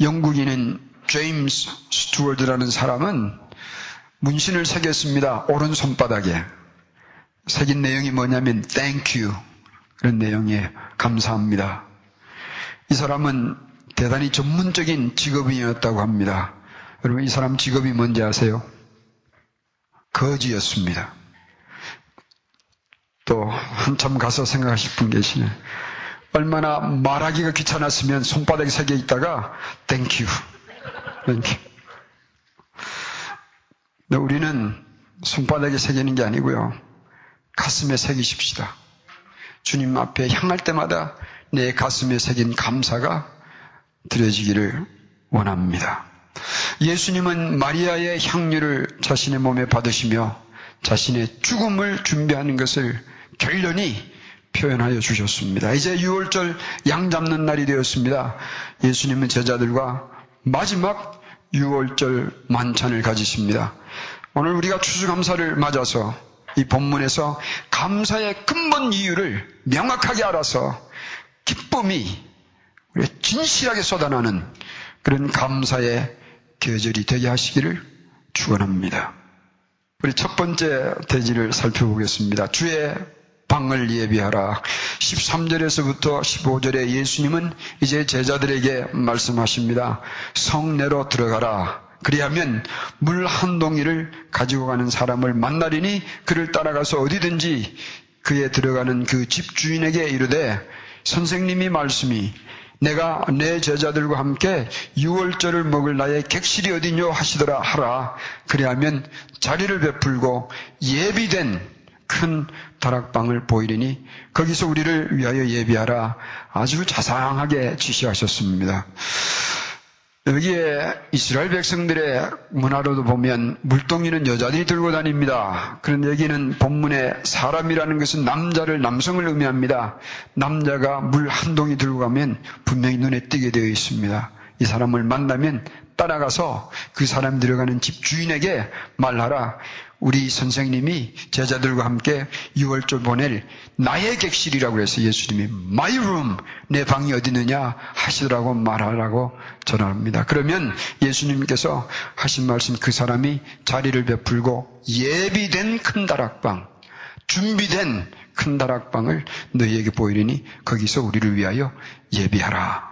영국인인 제임스 스튜어드라는 사람은 문신을 새겼습니다. 오른손바닥에. 새긴 내용이 뭐냐면 thank you 그런 내용이에요. 감사합니다. 이 사람은 대단히 전문적인 직업인이었다고 합니다. 여러분 이 사람 직업이 뭔지 아세요? 거지였습니다. 또 한참 가서 생각하실 분 계시네. 얼마나 말하기가 귀찮았으면 손바닥에 새겨 있다가 Thank you. Thank you. 우리는 손바닥에 새기는 게 아니고요. 가슴에 새기십시다. 주님 앞에 향할 때마다 내 가슴에 새긴 감사가 드려지기를 원합니다. 예수님은 마리아의 향유를 자신의 몸에 받으시며 자신의 죽음을 준비하는 것을 결련히 표현하여 주셨습니다. 이제 6월절 양 잡는 날이 되었습니다. 예수님은 제자들과 마지막 6월절 만찬을 가지십니다. 오늘 우리가 추수감사를 맞아서 이 본문에서 감사의 근본 이유를 명확하게 알아서 기쁨이 진실하게 쏟아나는 그런 감사의 계절이 되게 하시기를 축원합니다. 우리 첫 번째 대지를 살펴보겠습니다. 주의 방을 예비하라. 13절에서부터 15절에 예수님은 이제 제자들에게 말씀하십니다. 성내로 들어가라. 그리하면 물 한 동이를 가지고 가는 사람을 만나리니 그를 따라가서 어디든지 그에 들어가는 그 집주인에게 이르되 선생님이 말씀이 내가 내 제자들과 함께 유월절을 먹을 나의 객실이 어디뇨 하시더라 하라. 그리하면 자리를 베풀고 예비된 큰 다락방을 보이리니 거기서 우리를 위하여 예비하라. 아주 자상하게 지시하셨습니다. 여기에 이스라엘 백성들의 문화로도 보면 물동이는 여자들이 들고 다닙니다. 그런 얘기는 본문에 사람이라는 것은 남자를 남성을 의미합니다. 남자가 물 한 동이 들고 가면 분명히 눈에 띄게 되어 있습니다. 이 사람을 만나면 따라가서 그 사람 들어가는 집 주인에게 말하라. 우리 선생님이 제자들과 함께 6월절 보낼 나의 객실이라고 해서 예수님이 my room 내 방이 어디 있느냐 하시더라고 말하라고 전합니다. 그러면 예수님께서 하신 말씀 그 사람이 자리를 베풀고 예비된 큰 다락방 준비된 큰 다락방을 너희에게 보이리니 거기서 우리를 위하여 예비하라.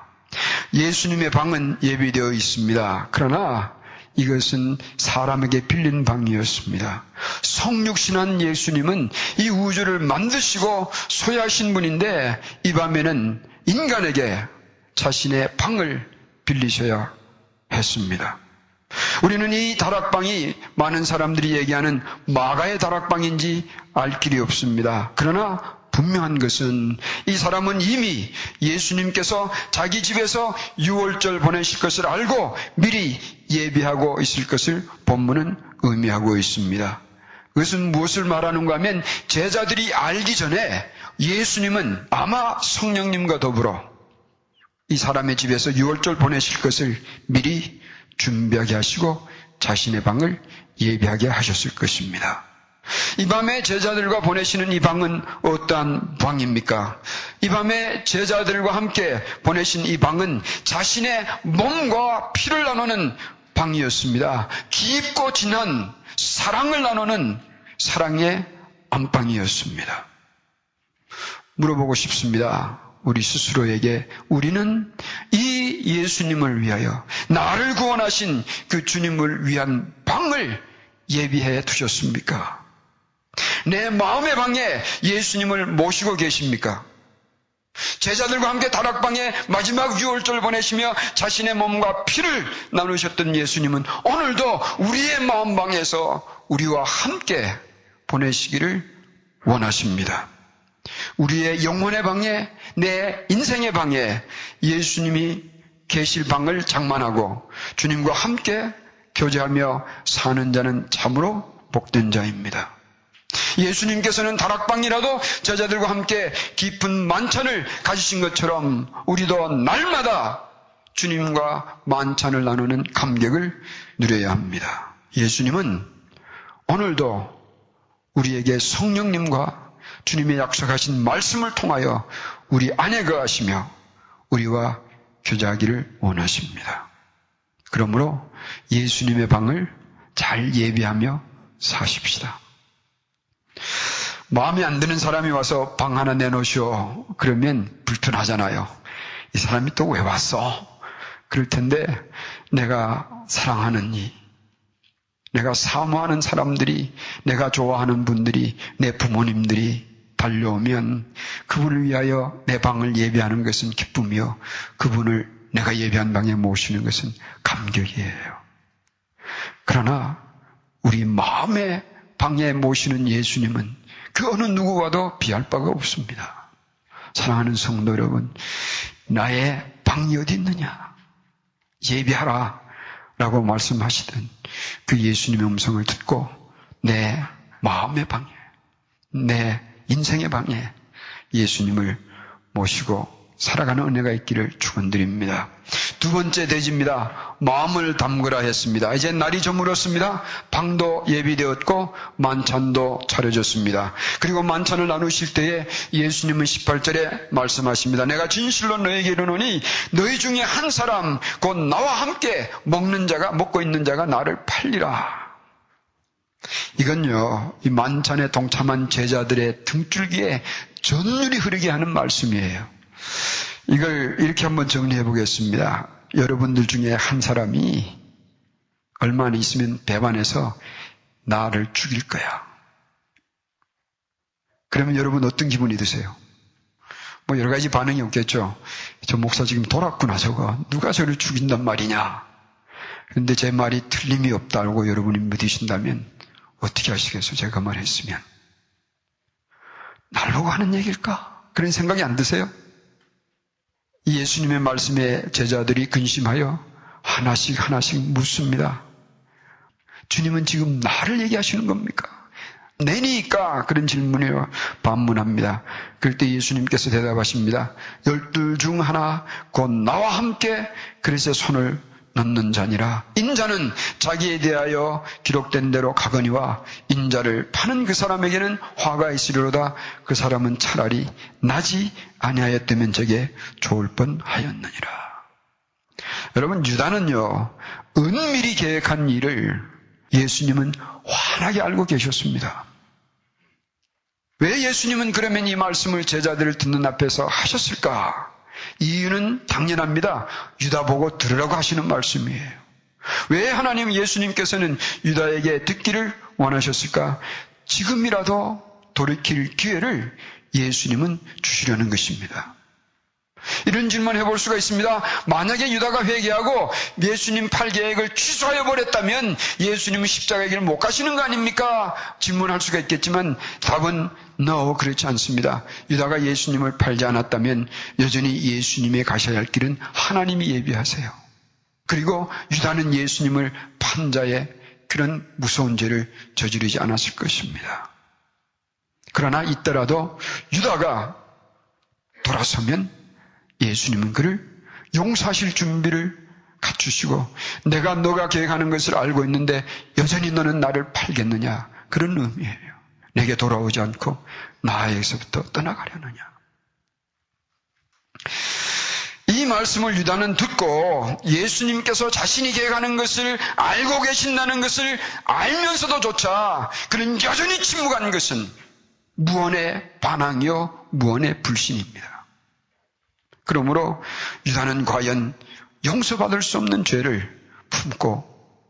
예수님의 방은 예비되어 있습니다. 그러나 이것은 사람에게 빌린 방이었습니다. 성육신한 예수님은 이 우주를 만드시고 소유하신 분인데 이 밤에는 인간에게 자신의 방을 빌리셔야 했습니다. 우리는 이 다락방이 많은 사람들이 얘기하는 마가의 다락방인지 알 길이 없습니다. 그러나 분명한 것은 이 사람은 이미 예수님께서 자기 집에서 6월절 보내실 것을 알고 미리 예비하고 있을 것을 본문은 의미하고 있습니다. 그것은 무엇을 말하는가 하면 제자들이 알기 전에 예수님은 아마 성령님과 더불어 이 사람의 집에서 6월절 보내실 것을 미리 준비하게 하시고 자신의 방을 예비하게 하셨을 것입니다. 이 밤에 제자들과 보내시는 이 방은 어떠한 방입니까? 이 밤에 제자들과 함께 보내신 이 방은 자신의 몸과 피를 나누는 방이었습니다. 깊고 진한 사랑을 나누는 사랑의 안방이었습니다. 물어보고 싶습니다. 우리 스스로에게 우리는 이 예수님을 위하여 나를 구원하신 그 주님을 위한 방을 예비해 두셨습니까? 내 마음의 방에 예수님을 모시고 계십니까? 제자들과 함께 다락방에 마지막 유월절 보내시며 자신의 몸과 피를 나누셨던 예수님은 오늘도 우리의 마음방에서 우리와 함께 보내시기를 원하십니다. 우리의 영혼의 방에, 내 인생의 방에 예수님이 계실 방을 장만하고 주님과 함께 교제하며 사는 자는 참으로 복된 자입니다. 예수님께서는 다락방이라도 제자들과 함께 깊은 만찬을 가지신 것처럼 우리도 날마다 주님과 만찬을 나누는 감격을 누려야 합니다. 예수님은 오늘도 우리에게 성령님과 주님의 약속하신 말씀을 통하여 우리 안에 거하시며 우리와 교제하기를 원하십니다. 그러므로 예수님의 방을 잘 예비하며 사십시다. 마음에 안 드는 사람이 와서 방 하나 내놓으시오. 그러면 불편하잖아요. 이 사람이 또 왜 왔어? 그럴 텐데 내가 사랑하는 이, 내가 사모하는 사람들이, 내가 좋아하는 분들이, 내 부모님들이 달려오면 그분을 위하여 내 방을 예배하는 것은 기쁨이요. 그분을 내가 예배한 방에 모시는 것은 감격이에요. 그러나 우리 마음 의 방에 모시는 예수님은 그 어느 누구와도 비할 바가 없습니다. 사랑하는 성도 여러분, 나의 방이 어디 있느냐? 예비하라. 라고 말씀하시던 그 예수님의 음성을 듣고 내 마음의 방에, 내 인생의 방에 예수님을 모시고 살아가는 은혜가 있기를 축원드립니다. 두 번째 대지입니다. 마음을 담그라 했습니다. 이제 날이 저물었습니다. 방도 예비되었고 만찬도 차려졌습니다. 그리고 만찬을 나누실 때에 예수님은 18절에 말씀하십니다. 내가 진실로 너에게 이르노니 너희 중에 한 사람 곧 나와 함께 먹는 자가 먹고 있는 자가 나를 팔리라. 이건요, 이 만찬에 동참한 제자들의 등줄기에 전율이 흐르게 하는 말씀이에요. 이걸 이렇게 한번 정리해 보겠습니다. 여러분들 중에 한 사람이 얼마나 있으면 배반해서 나를 죽일 거야. 그러면 여러분 어떤 기분이 드세요? 뭐 여러 가지 반응이 없겠죠. 저 목사 지금 돌았구나 저거. 누가 저를 죽인단 말이냐. 그런데 제 말이 틀림이 없다고 여러분이 믿으신다면 어떻게 하시겠어요? 제가 말했으면. 날 보고 하는 얘기일까? 그런 생각이 안 드세요? 예수님의 말씀에 제자들이 근심하여 하나씩 하나씩 묻습니다. 주님은 지금 나를 얘기하시는 겁니까? 내니까 그런 질문을 반문합니다. 그럴 때 예수님께서 대답하십니다. 열둘 중 하나 곧 나와 함께 그릇에 손을 넣는 자니라. 인자는 자기에 대하여 기록된 대로 가거니와 인자를 파는 그 사람에게는 화가 있으리로다. 그 사람은 차라리 나지 아니하였다면 저게 좋을 뻔하였느니라. 여러분 유다는요 은밀히 계획한 일을 예수님은 환하게 알고 계셨습니다. 왜 예수님은 그러면 이 말씀을 제자들을 듣는 앞에서 하셨을까? 이유는 당연합니다. 유다 보고 들으라고 하시는 말씀이에요. 왜 하나님 예수님께서는 유다에게 듣기를 원하셨을까? 지금이라도 돌이킬 기회를 예수님은 주시려는 것입니다. 이런 질문 해볼 수가 있습니다. 만약에 유다가 회개하고 예수님 팔 계획을 취소하여 버렸다면 예수님은 십자가 길을 못 가시는 거 아닙니까? 질문할 수가 있겠지만 답은 no 그렇지 않습니다. 유다가 예수님을 팔지 않았다면 여전히 예수님의 가셔야 할 길은 하나님이 예비하세요. 그리고 유다는 예수님을 판 자의 그런 무서운 죄를 저지르지 않았을 것입니다. 그러나 있더라도 유다가 돌아서면 예수님은 그를 용서하실 준비를 갖추시고 내가 너가 계획하는 것을 알고 있는데 여전히 너는 나를 팔겠느냐 그런 의미예요. 내게 돌아오지 않고 나에게서부터 떠나가려느냐. 이 말씀을 유다는 듣고 예수님께서 자신이 계획하는 것을 알고 계신다는 것을 알면서도 조차 그는 여전히 침묵한 것은 무언의 반항이요 무언의 불신입니다. 그러므로 유다는 과연 용서받을 수 없는 죄를 품고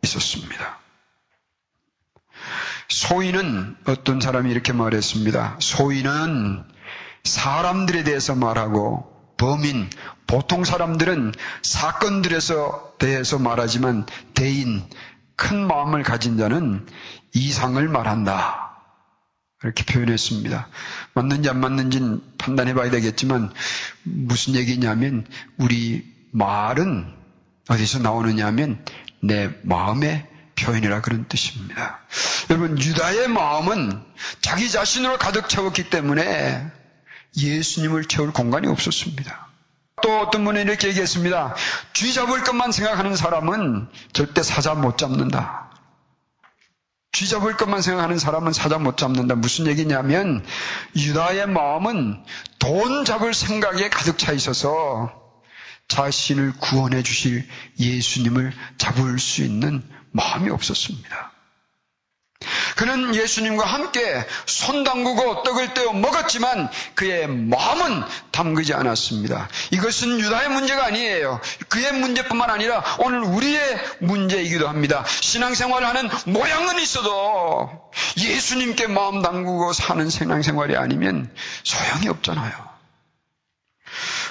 있었습니다. 소인은 어떤 사람이 이렇게 말했습니다. 소인은 사람들에 대해서 말하고 범인, 보통 사람들은 사건들에서 대해서 말하지만 대인, 큰 마음을 가진 자는 이상을 말한다. 이렇게 표현했습니다. 맞는지 안 맞는지는 판단해 봐야 되겠지만 무슨 얘기냐면 우리 말은 어디서 나오느냐 하면 내 마음의 표현이라 그런 뜻입니다. 여러분 유다의 마음은 자기 자신으로 가득 채웠기 때문에 예수님을 채울 공간이 없었습니다. 또 어떤 분이 이렇게 얘기했습니다. 쥐 잡을 것만 생각하는 사람은 절대 사자 못 잡는다. 쥐 잡을 것만 생각하는 사람은 사자 못 잡는다. 무슨 얘기냐면 유다의 마음은 돈 잡을 생각에 가득 차 있어서 자신을 구원해 주실 예수님을 잡을 수 있는 마음이 없었습니다. 그는 예수님과 함께 손 담그고 떡을 떼어 먹었지만 그의 마음은 담그지 않았습니다. 이것은 유다의 문제가 아니에요. 그의 문제뿐만 아니라 오늘 우리의 문제이기도 합니다. 신앙생활을 하는 모양은 있어도 예수님께 마음 담그고 사는 신앙생활이 아니면 소용이 없잖아요.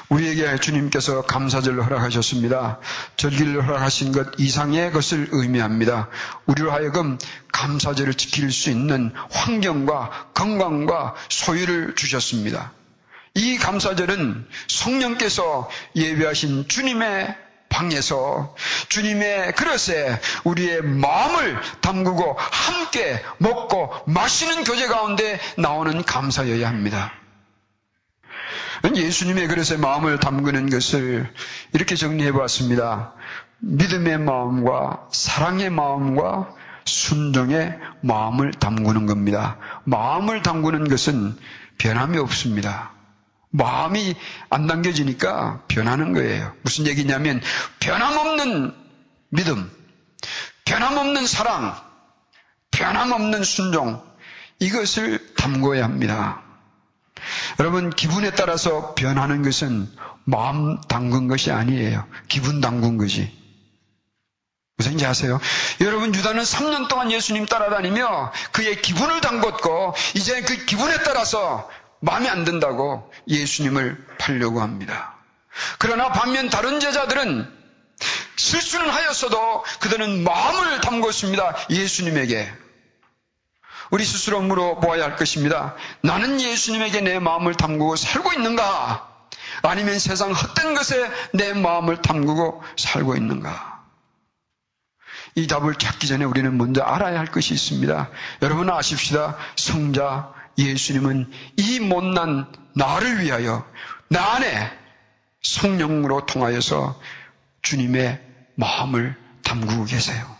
우리에게 주님께서 감사절을 허락하셨습니다. 절기를 허락하신 것 이상의 것을 의미합니다. 우리로 하여금 감사절을 지킬 수 있는 환경과 건강과 소유를 주셨습니다. 이 감사절은 성령께서 예배하신 주님의 방에서 주님의 그릇에 우리의 마음을 담그고 함께 먹고 마시는 교제 가운데 나오는 감사여야 합니다. 예수님의 그릇에 마음을 담그는 것을 이렇게 정리해 보았습니다. 믿음의 마음과 사랑의 마음과 순종의 마음을 담그는 겁니다. 마음을 담그는 것은 변함이 없습니다. 마음이 안 담겨지니까 변하는 거예요. 무슨 얘기냐면 변함없는 믿음, 변함없는 사랑, 변함없는 순종 이것을 담궈야 합니다. 여러분, 기분에 따라서 변하는 것은 마음 담근 것이 아니에요. 기분 담근 것이. 무슨 지 아세요? 여러분, 유다는 3년 동안 예수님 따라다니며 그의 기분을 담궜고, 이제 그 기분에 따라서 마음에 안 든다고 예수님을 팔려고 합니다. 그러나 반면 다른 제자들은 실수는 하였어도 그들은 마음을 담궜습니다. 예수님에게. 우리 스스로 물어보아야 할 것입니다. 나는 예수님에게 내 마음을 담그고 살고 있는가? 아니면 세상 헛된 것에 내 마음을 담그고 살고 있는가? 이 답을 찾기 전에 우리는 먼저 알아야 할 것이 있습니다. 여러분 아십시다. 성자 예수님은 이 못난 나를 위하여 나 안에 성령으로 통하여서 주님의 마음을 담그고 계세요.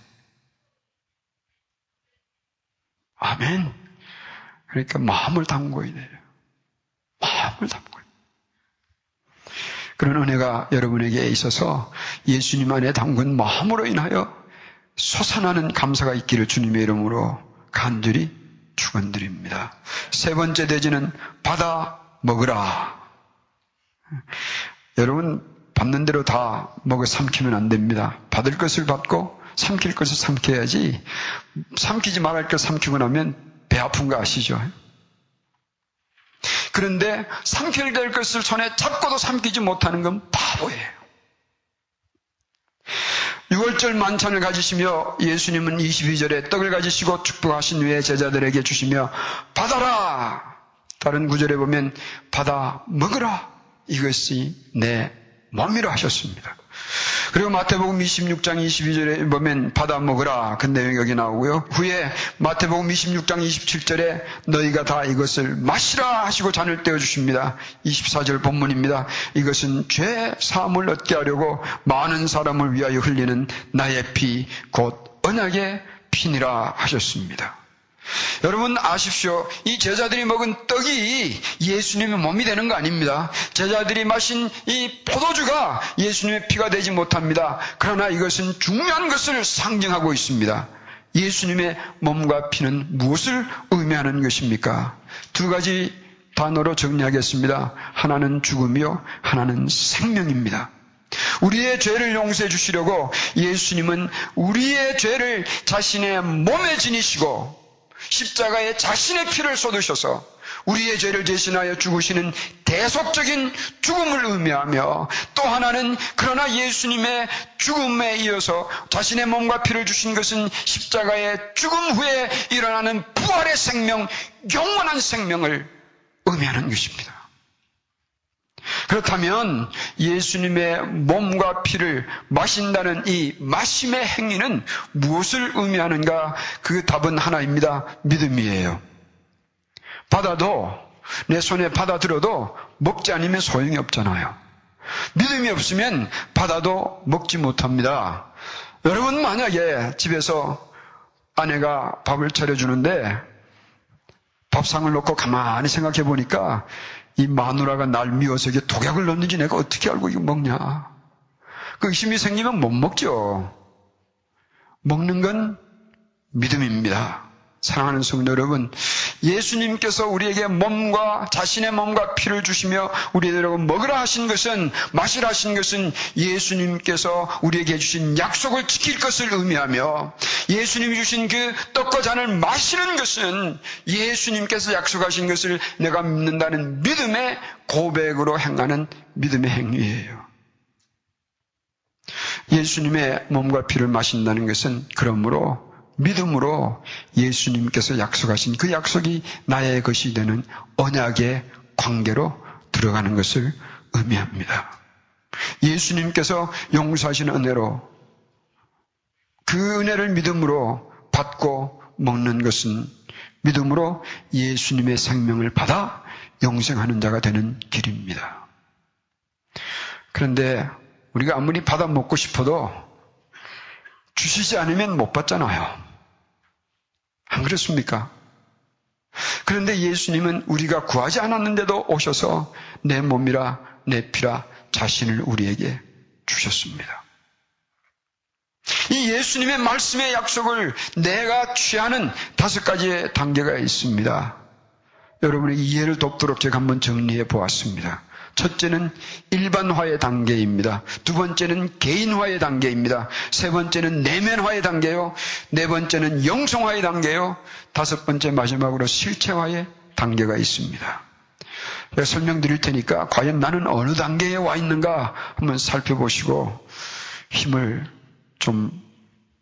아멘. 그러니까 마음을 담궈야 돼요. 마음을 담궈야 돼요. 그런 은혜가 여러분에게 있어서 예수님 안에 담근 마음으로 인하여 솟아나는 감사가 있기를 주님의 이름으로 간절히 축원드립니다. 세 번째 대지는 받아 먹으라. 여러분 받는 대로 다 먹어 삼키면 안 됩니다. 받을 것을 받고 삼킬 것을 삼켜야지 삼키지 말할 것 삼키고 나면 배 아픈 거 아시죠? 그런데 삼켜야 될 것을 손에 잡고도 삼키지 못하는 건 바보예요. 6월절 만찬을 가지시며 예수님은 22절에 떡을 가지시고 축복하신 후에 제자들에게 주시며 받아라! 다른 구절에 보면 받아 먹으라! 이것이 내 몸이라 하셨습니다. 그리고 마태복음 26장 22절에 보면 받아 먹으라 그 내용이 여기 나오고요. 후에 마태복음 26장 27절에 너희가 다 이것을 마시라 하시고 잔을 떼어 주십니다. 24절 본문입니다. 이것은 죄 사함을 얻게 하려고 많은 사람을 위하여 흘리는 나의 피 곧 언약의 피니라 하셨습니다. 여러분 아십시오. 이 제자들이 먹은 떡이 예수님의 몸이 되는 거 아닙니다. 제자들이 마신 이 포도주가 예수님의 피가 되지 못합니다. 그러나 이것은 중요한 것을 상징하고 있습니다. 예수님의 몸과 피는 무엇을 의미하는 것입니까? 두 가지 단어로 정리하겠습니다. 하나는 죽음이요, 하나는 생명입니다. 우리의 죄를 용서해 주시려고 예수님은 우리의 죄를 자신의 몸에 지니시고 십자가에 자신의 피를 쏟으셔서 우리의 죄를 대신하여 죽으시는 대속적인 죽음을 의미하며 또 하나는 그러나 예수님의 죽음에 이어서 자신의 몸과 피를 주신 것은 십자가의 죽음 후에 일어나는 부활의 생명, 영원한 생명을 의미하는 것입니다. 그렇다면 예수님의 몸과 피를 마신다는 이 마심의 행위는 무엇을 의미하는가? 그 답은 하나입니다. 믿음이에요. 받아도 내 손에 받아들어도 먹지 않으면 소용이 없잖아요. 믿음이 없으면 받아도 먹지 못합니다. 여러분 만약에 집에서 아내가 밥을 차려주는데 밥상을 놓고 가만히 생각해 보니까 이 마누라가 날 미워서 이게 독약을 넣는지 내가 어떻게 알고 이거 먹냐? 그 의심이 생기면 못 먹죠. 먹는 건 믿음입니다. 사랑하는 성도 여러분, 예수님께서 우리에게 몸과 자신의 몸과 피를 주시며 우리들에게 먹으라 하신 것은 마시라 하신 것은 예수님께서 우리에게 주신 약속을 지킬 것을 의미하며 예수님이 주신 그 떡과 잔을 마시는 것은 예수님께서 약속하신 것을 내가 믿는다는 믿음의 고백으로 행하는 믿음의 행위예요. 예수님의 몸과 피를 마신다는 것은 그러므로 믿음으로 예수님께서 약속하신 그 약속이 나의 것이 되는 언약의 관계로 들어가는 것을 의미합니다. 예수님께서 용서하신 은혜로 그 은혜를 믿음으로 받고 먹는 것은 믿음으로 예수님의 생명을 받아 영생하는 자가 되는 길입니다. 그런데 우리가 아무리 받아 먹고 싶어도 주시지 않으면 못 받잖아요. 안 그렇습니까? 그런데 예수님은 우리가 구하지 않았는데도 오셔서 내 몸이라 내 피라 자신을 우리에게 주셨습니다. 이 예수님의 말씀의 약속을 내가 취하는 다섯 가지의 단계가 있습니다. 여러분의 이해를 돕도록 제가 한번 정리해 보았습니다. 첫째는 일반화의 단계입니다. 두 번째는 개인화의 단계입니다. 세 번째는 내면화의 단계요. 네 번째는 영성화의 단계요. 다섯 번째 마지막으로 실체화의 단계가 있습니다. 제가 설명드릴 테니까 과연 나는 어느 단계에 와 있는가 한번 살펴보시고 힘을 좀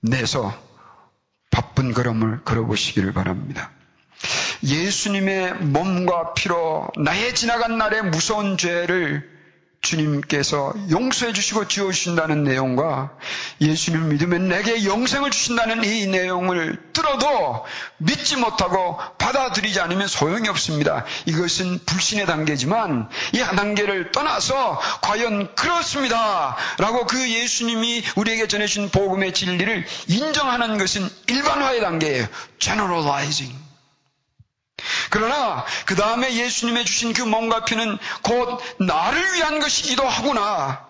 내서 바쁜 걸음을 걸어보시기를 바랍니다. 예수님의 몸과 피로 나의 지나간 날의 무서운 죄를 주님께서 용서해 주시고 지어 주신다는 내용과 예수님 믿으면 내게 영생을 주신다는 이 내용을 들어도 믿지 못하고 받아들이지 않으면 소용이 없습니다. 이것은 불신의 단계지만 이 한 단계를 떠나서 과연 그렇습니다. 라고 그 예수님이 우리에게 전해 주신 복음의 진리를 인정하는 것은 일반화의 단계예요. generalizing. 그러나 그 다음에 예수님의 주신 그 몸과 피는 곧 나를 위한 것이기도 하구나.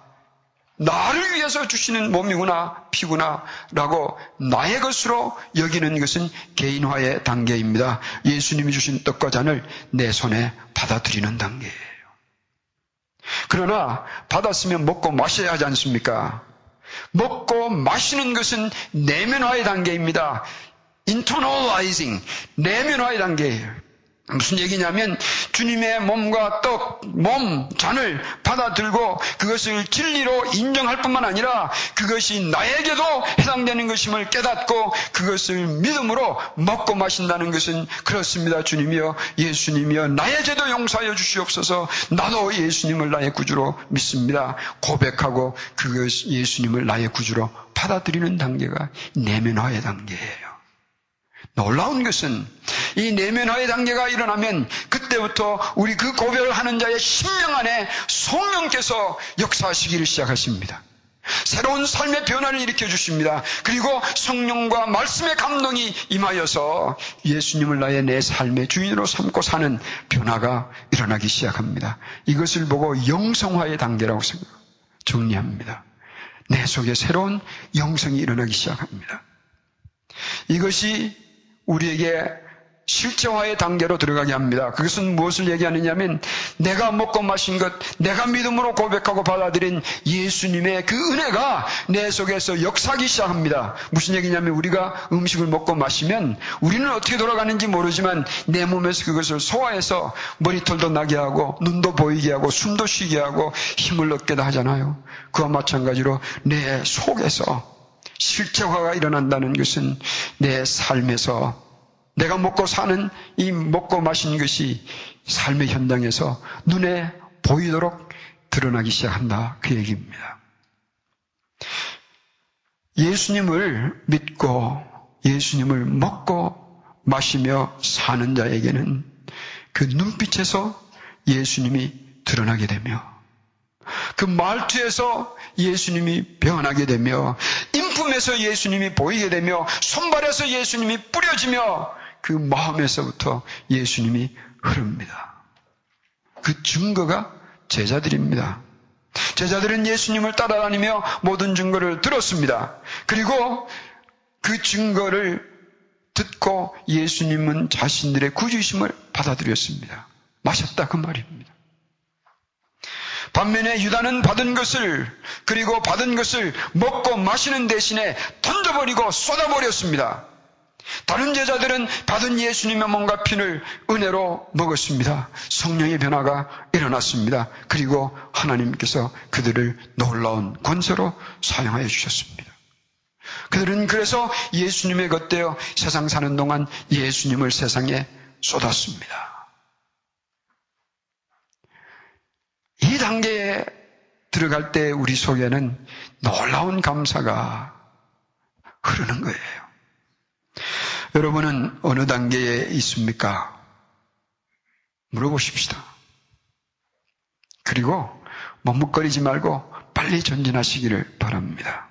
나를 위해서 주시는 몸이구나, 피구나, 라고 나의 것으로 여기는 것은 개인화의 단계입니다. 예수님이 주신 떡과 잔을 내 손에 받아들이는 단계예요. 그러나 받았으면 먹고 마셔야 하지 않습니까? 먹고 마시는 것은 내면화의 단계입니다. internalizing, 내면화의 단계예요. 무슨 얘기냐면 주님의 몸과 떡, 몸, 잔을 받아들고 그것을 진리로 인정할 뿐만 아니라 그것이 나에게도 해당되는 것임을 깨닫고 그것을 믿음으로 먹고 마신다는 것은 그렇습니다. 주님이여 예수님이여 나의 죄도 용서하여 주시옵소서 나도 예수님을 나의 구주로 믿습니다. 고백하고 그것 예수님을 나의 구주로 받아들이는 단계가 내면화의 단계예요. 놀라운 것은 이 내면화의 단계가 일어나면 그때부터 우리 그 고백을 하는 자의 심령 안에 성령께서 역사하시기를 시작하십니다. 새로운 삶의 변화를 일으켜 주십니다. 그리고 성령과 말씀의 감동이 임하여서 예수님을 나의 내 삶의 주인으로 삼고 사는 변화가 일어나기 시작합니다. 이것을 보고 영성화의 단계라고 생각, 정리합니다. 내 속에 새로운 영성이 일어나기 시작합니다. 이것이 우리에게 실제화의 단계로 들어가게 합니다. 그것은 무엇을 얘기하느냐면 내가 먹고 마신 것, 내가 믿음으로 고백하고 받아들인 예수님의 그 은혜가 내 속에서 역사하기 시작합니다. 무슨 얘기냐면 우리가 음식을 먹고 마시면 우리는 어떻게 돌아가는지 모르지만 내 몸에서 그것을 소화해서 머리털도 나게 하고 눈도 보이게 하고 숨도 쉬게 하고 힘을 얻게 하잖아요. 그와 마찬가지로 내 속에서 실체화가 일어난다는 것은 내 삶에서 내가 먹고 사는 이 먹고 마신 것이 삶의 현장에서 눈에 보이도록 드러나기 시작한다. 그 얘기입니다. 예수님을 믿고 예수님을 먹고 마시며 사는 자에게는 그 눈빛에서 예수님이 드러나게 되며 그 말투에서 예수님이 변하게 되며 인품에서 예수님이 보이게 되며 손발에서 예수님이 뿌려지며 그 마음에서부터 예수님이 흐릅니다. 그 증거가 제자들입니다. 제자들은 예수님을 따라다니며 모든 증거를 들었습니다. 그리고 그 증거를 듣고 예수님은 자신들의 구주심을 받아들였습니다. 마셨다 그 말입니다. 반면에 유다는 받은 것을 그리고 받은 것을 먹고 마시는 대신에 던져버리고 쏟아버렸습니다. 다른 제자들은 받은 예수님의 몸과 피를 은혜로 먹었습니다. 성령의 변화가 일어났습니다. 그리고 하나님께서 그들을 놀라운 권세로 사용하여 주셨습니다. 그들은 그래서 예수님의 겉되어 세상 사는 동안 예수님을 세상에 쏟았습니다. 이 단계에 들어갈 때 우리 속에는 놀라운 감사가 흐르는 거예요. 여러분은 어느 단계에 있습니까? 물어보십시다. 그리고 머뭇거리지 말고 빨리 전진하시기를 바랍니다.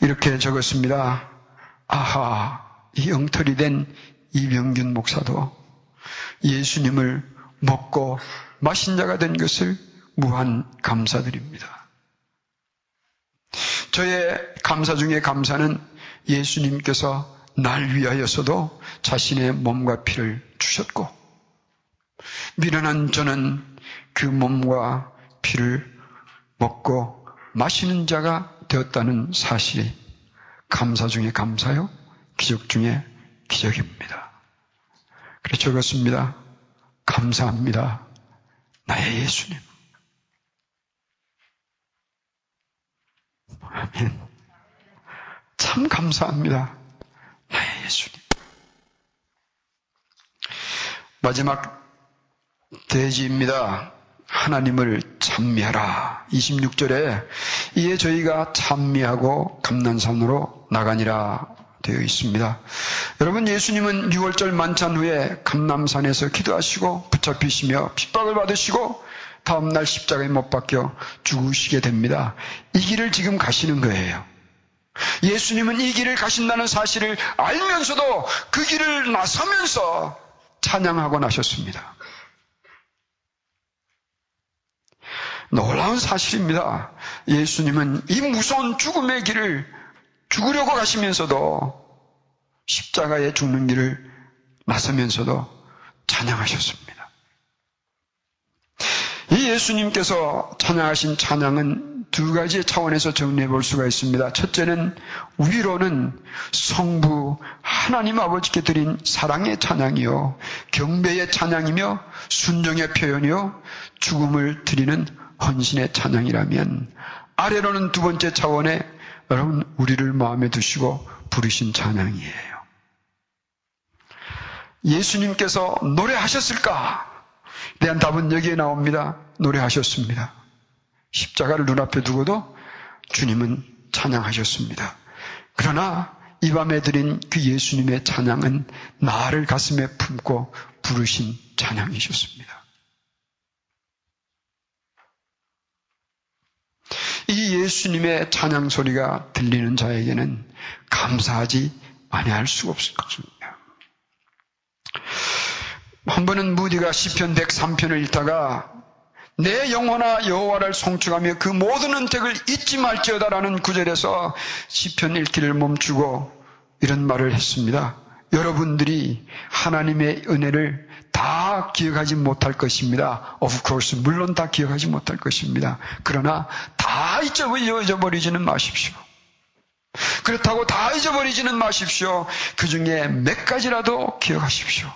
이렇게 적었습니다. 아하, 이 엉터리 된 이병균 목사도 예수님을 먹고 마신 자가 된 것을 무한 감사드립니다. 저의 감사 중에 감사는 예수님께서 날 위하여서도 자신의 몸과 피를 주셨고, 미련한 저는 그 몸과 피를 먹고 마시는 자가 되었다는 사실이 감사 중에 감사요, 기적 중에 기적입니다. 그래 적었습니다. 감사합니다. 나의 예수님. 아멘. 참 감사합니다. 나의 예수님. 마지막 대지입니다. 하나님을 찬미하라. 26절에 이에 저희가 찬미하고 감난산으로 나가니라 되어 있습니다. 여러분 예수님은 6월절 만찬 후에 감남산에서 기도하시고 붙잡히시며 핍박을 받으시고 다음날 십자가에 못 박혀 죽으시게 됩니다. 이 길을 지금 가시는 거예요. 예수님은 이 길을 가신다는 사실을 알면서도 그 길을 나서면서 찬양하고 나셨습니다. 놀라운 사실입니다. 예수님은 이 무서운 죽음의 길을 죽으려고 가시면서도 십자가에 죽는 길을 나서면서도 찬양하셨습니다. 이 예수님께서 찬양하신 찬양은 두 가지의 차원에서 정리해 볼 수가 있습니다. 첫째는 위로는 성부 하나님 아버지께 드린 사랑의 찬양이요. 경배의 찬양이며 순종의 표현이요. 죽음을 드리는 헌신의 찬양이라면 아래로는 두 번째 차원에 여러분 우리를 마음에 두시고 부르신 찬양이에요. 예수님께서 노래하셨을까? 대한 답은 여기에 나옵니다. 노래하셨습니다. 십자가를 눈앞에 두고도 주님은 찬양하셨습니다. 그러나 이 밤에 드린 그 예수님의 찬양은 나를 가슴에 품고 부르신 찬양이셨습니다. 이 예수님의 찬양 소리가 들리는 자에게는 감사하지 아니할 수가 없을 것입니다. 한 번은 무디가 시편 103편을 읽다가 내 영혼아 여호와를 송축하며 그 모든 은택을 잊지 말지어다라는 구절에서 시편 읽기를 멈추고 이런 말을 했습니다. 여러분들이 하나님의 은혜를 다 기억하지 못할 것입니다. Of course, 물론 다 기억하지 못할 것입니다. 그러나 다 잊어버리지는 마십시오. 그렇다고 다 잊어버리지는 마십시오. 그 중에 몇 가지라도 기억하십시오.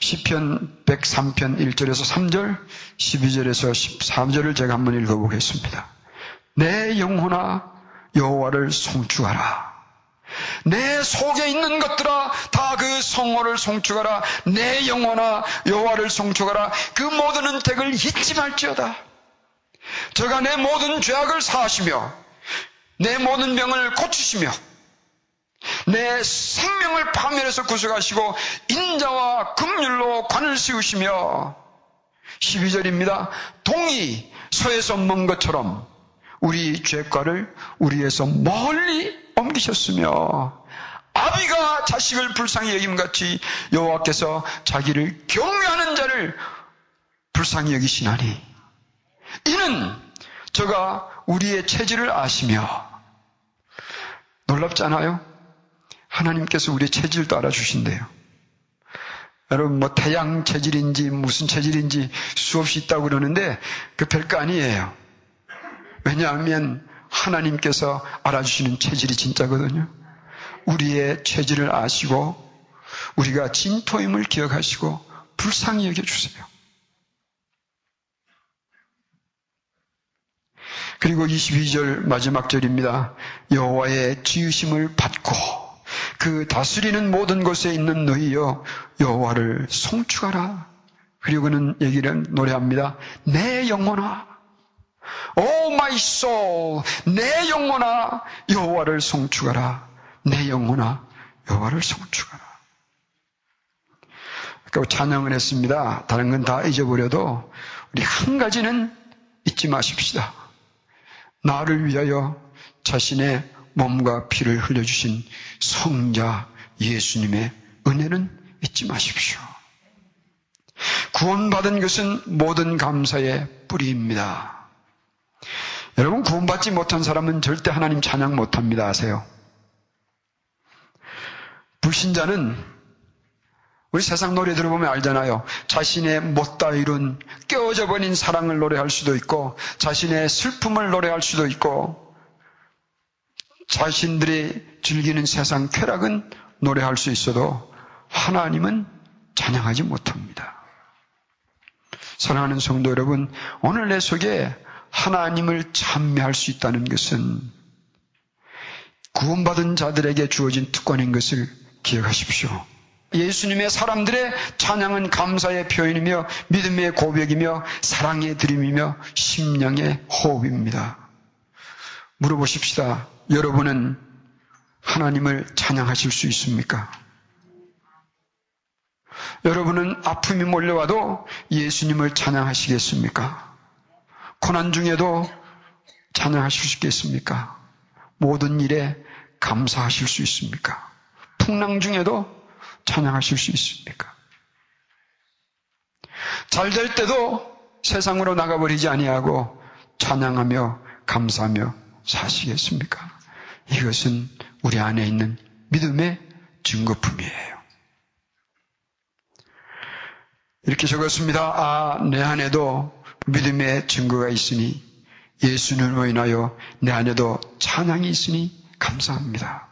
시편 103편 1절에서 3절, 12절에서 13절을 제가 한번 읽어보겠습니다. 내 영혼아 여호와를 송축하라. 내 속에 있는 것들아 다 그 성호를 송축하라. 내 영혼아 여호와를 송축하라. 그 모든 은택을 잊지 말지어다. 저가 내 모든 죄악을 사하시며 내 모든 병을 고치시며 내 생명을 파멸해서 구속하시고 인자와 긍휼로 관을 씌우시며 12절입니다. 동이 서에서 먼 것처럼 우리 죄과를 우리에서 멀리 옮기셨으며 아비가 자식을 불쌍히 여김 같이 여호와께서 자기를 경외하는 자를 불쌍히 여기시나니 이는 저가 우리의 체질을 아시며 놀랍지 않아요? 하나님께서 우리의 체질도 알아주신대요. 여러분 뭐 태양 체질인지 무슨 체질인지 수없이 있다고 그러는데 그 별거 아니에요. 왜냐하면 하나님께서 알아주시는 체질이 진짜거든요. 우리의 체질을 아시고 우리가 진토임을 기억하시고 불쌍히 여겨주세요. 그리고 22절 마지막 절입니다. 여호와의 지으심을 받고 그 다스리는 모든 곳에 있는 너희여 여호와를 송축하라. 그리고는 얘기를 노래합니다. 내 영혼아 O my soul 내 영혼아 여호와를 송축하라. 내 영혼아 여호와를 송축하라. 그 찬양을 했습니다. 다른 건 다 잊어버려도 우리 한 가지는 잊지 마십시다. 나를 위하여 자신의 몸과 피를 흘려주신 성자 예수님의 은혜는 잊지 마십시오. 구원받은 것은 모든 감사의 뿌리입니다. 여러분, 구원받지 못한 사람은 절대 하나님 찬양 못합니다. 아세요? 불신자는 우리 세상 노래 들어보면 알잖아요. 자신의 못다 이룬 깨어져 버린 사랑을 노래할 수도 있고 자신의 슬픔을 노래할 수도 있고 자신들이 즐기는 세상 쾌락은 노래할 수 있어도 하나님은 찬양하지 못합니다. 사랑하는 성도 여러분, 오늘 내 속에 하나님을 찬미할 수 있다는 것은 구원받은 자들에게 주어진 특권인 것을 기억하십시오. 예수님의 사람들의 찬양은 감사의 표현이며 믿음의 고백이며 사랑의 드림이며 심령의 호흡입니다. 물어보십시다. 여러분은 하나님을 찬양하실 수 있습니까? 여러분은 아픔이 몰려와도 예수님을 찬양하시겠습니까? 고난 중에도 찬양하실 수 있겠습니까? 모든 일에 감사하실 수 있습니까? 풍랑 중에도 찬양하실 수 있습니까? 잘 될 때도 세상으로 나가버리지 아니하고 찬양하며 감사하며 사시겠습니까? 이것은 우리 안에 있는 믿음의 증거품이에요. 이렇게 적었습니다. 아, 내 안에도 믿음의 증거가 있으니 예수님으로 인하여 내 안에도 찬양이 있으니 감사합니다.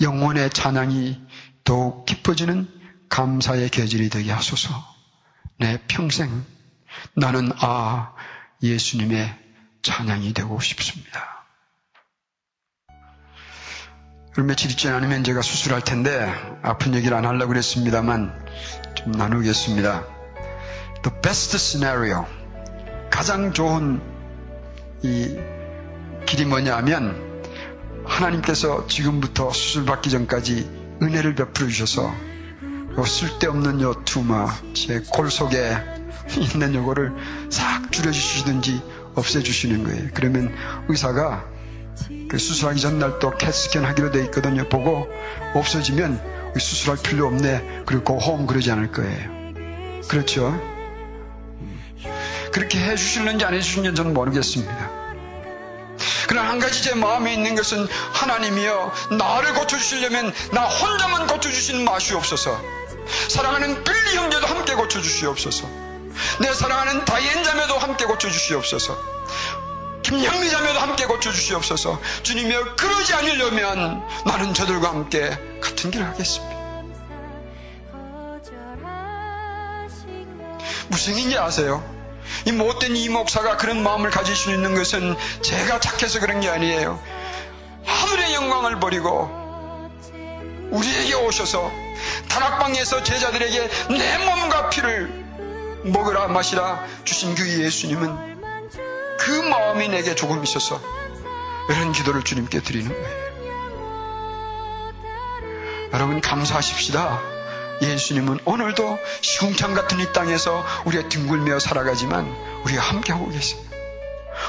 영혼의 찬양이 더욱 깊어지는 감사의 계절이 되게 하소서. 내 평생 나는 아 예수님의 찬양이 되고 싶습니다. 며칠 있지 않으면 제가 수술할 텐데 아픈 얘기를 안 하려고 그랬습니다만 좀 나누겠습니다. The best scenario 가장 좋은 이 길이 뭐냐 하면 하나님께서 지금부터 수술받기 전까지 은혜를 베풀어 주셔서 요 쓸데없는 요 투마, 제 골 속에 있는 요거를 싹 줄여주시든지 없애주시는 거예요. 그러면 의사가 그 수술하기 전날 또 캐스캔 하기로 돼 있거든요. 보고 없어지면 수술할 필요 없네. 그리고 고홈 그러지 않을 거예요. 그렇죠? 음. 그렇게 해주시는지 안 해주시는지 저는 모르겠습니다. 그러나 한 가지 제 마음에 있는 것은 하나님이여 나를 고쳐주시려면 나 혼자만 고쳐주시는 마시옵소서. 사랑하는 빌리 형제도 함께 고쳐주시옵소서. 내 사랑하는 다이앤 자매도 함께 고쳐주시옵소서. 김영미 자매도 함께 고쳐주시옵소서. 주님이여 그러지 않으려면 나는 저들과 함께 같은 길을 하겠습니다. 무슨 일인지 아세요? 이 못된 이 목사가 그런 마음을 가질 수 있는 것은 제가 착해서 그런 게 아니에요. 하늘의 영광을 버리고 우리에게 오셔서 다락방에서 제자들에게 내 몸과 피를 먹으라 마시라 주신 그 예수님은 그 마음이 내게 조금 있어서 이런 기도를 주님께 드리는 거예요. 여러분 감사하십시다. 예수님은 오늘도 시궁창 같은 이 땅에서 우리가 뒹굴며 살아가지만 우리가 함께하고 계세요.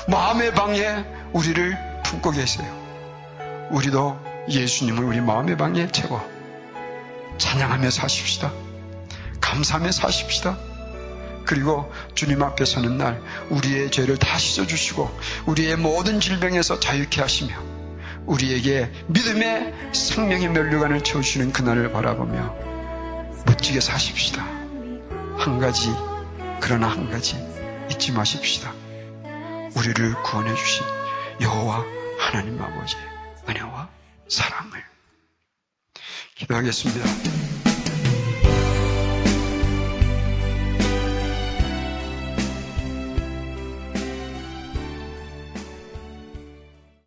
마음의 방에 우리를 품고 계세요. 우리도 예수님을 우리 마음의 방에 채워 찬양하며 사십시다. 감사하며 사십시다. 그리고 주님 앞에 서는 날 우리의 죄를 다 씻어주시고 우리의 모든 질병에서 자유케 하시며 우리에게 믿음의 생명의 면류관을 채우시는 그날을 바라보며 멋지게 사십시다. 한 가지, 그러나 한 가지 잊지 마십시다. 우리를 구원해 주신 여호와 하나님 아버지의 은혜와 사랑을 기도하겠습니다.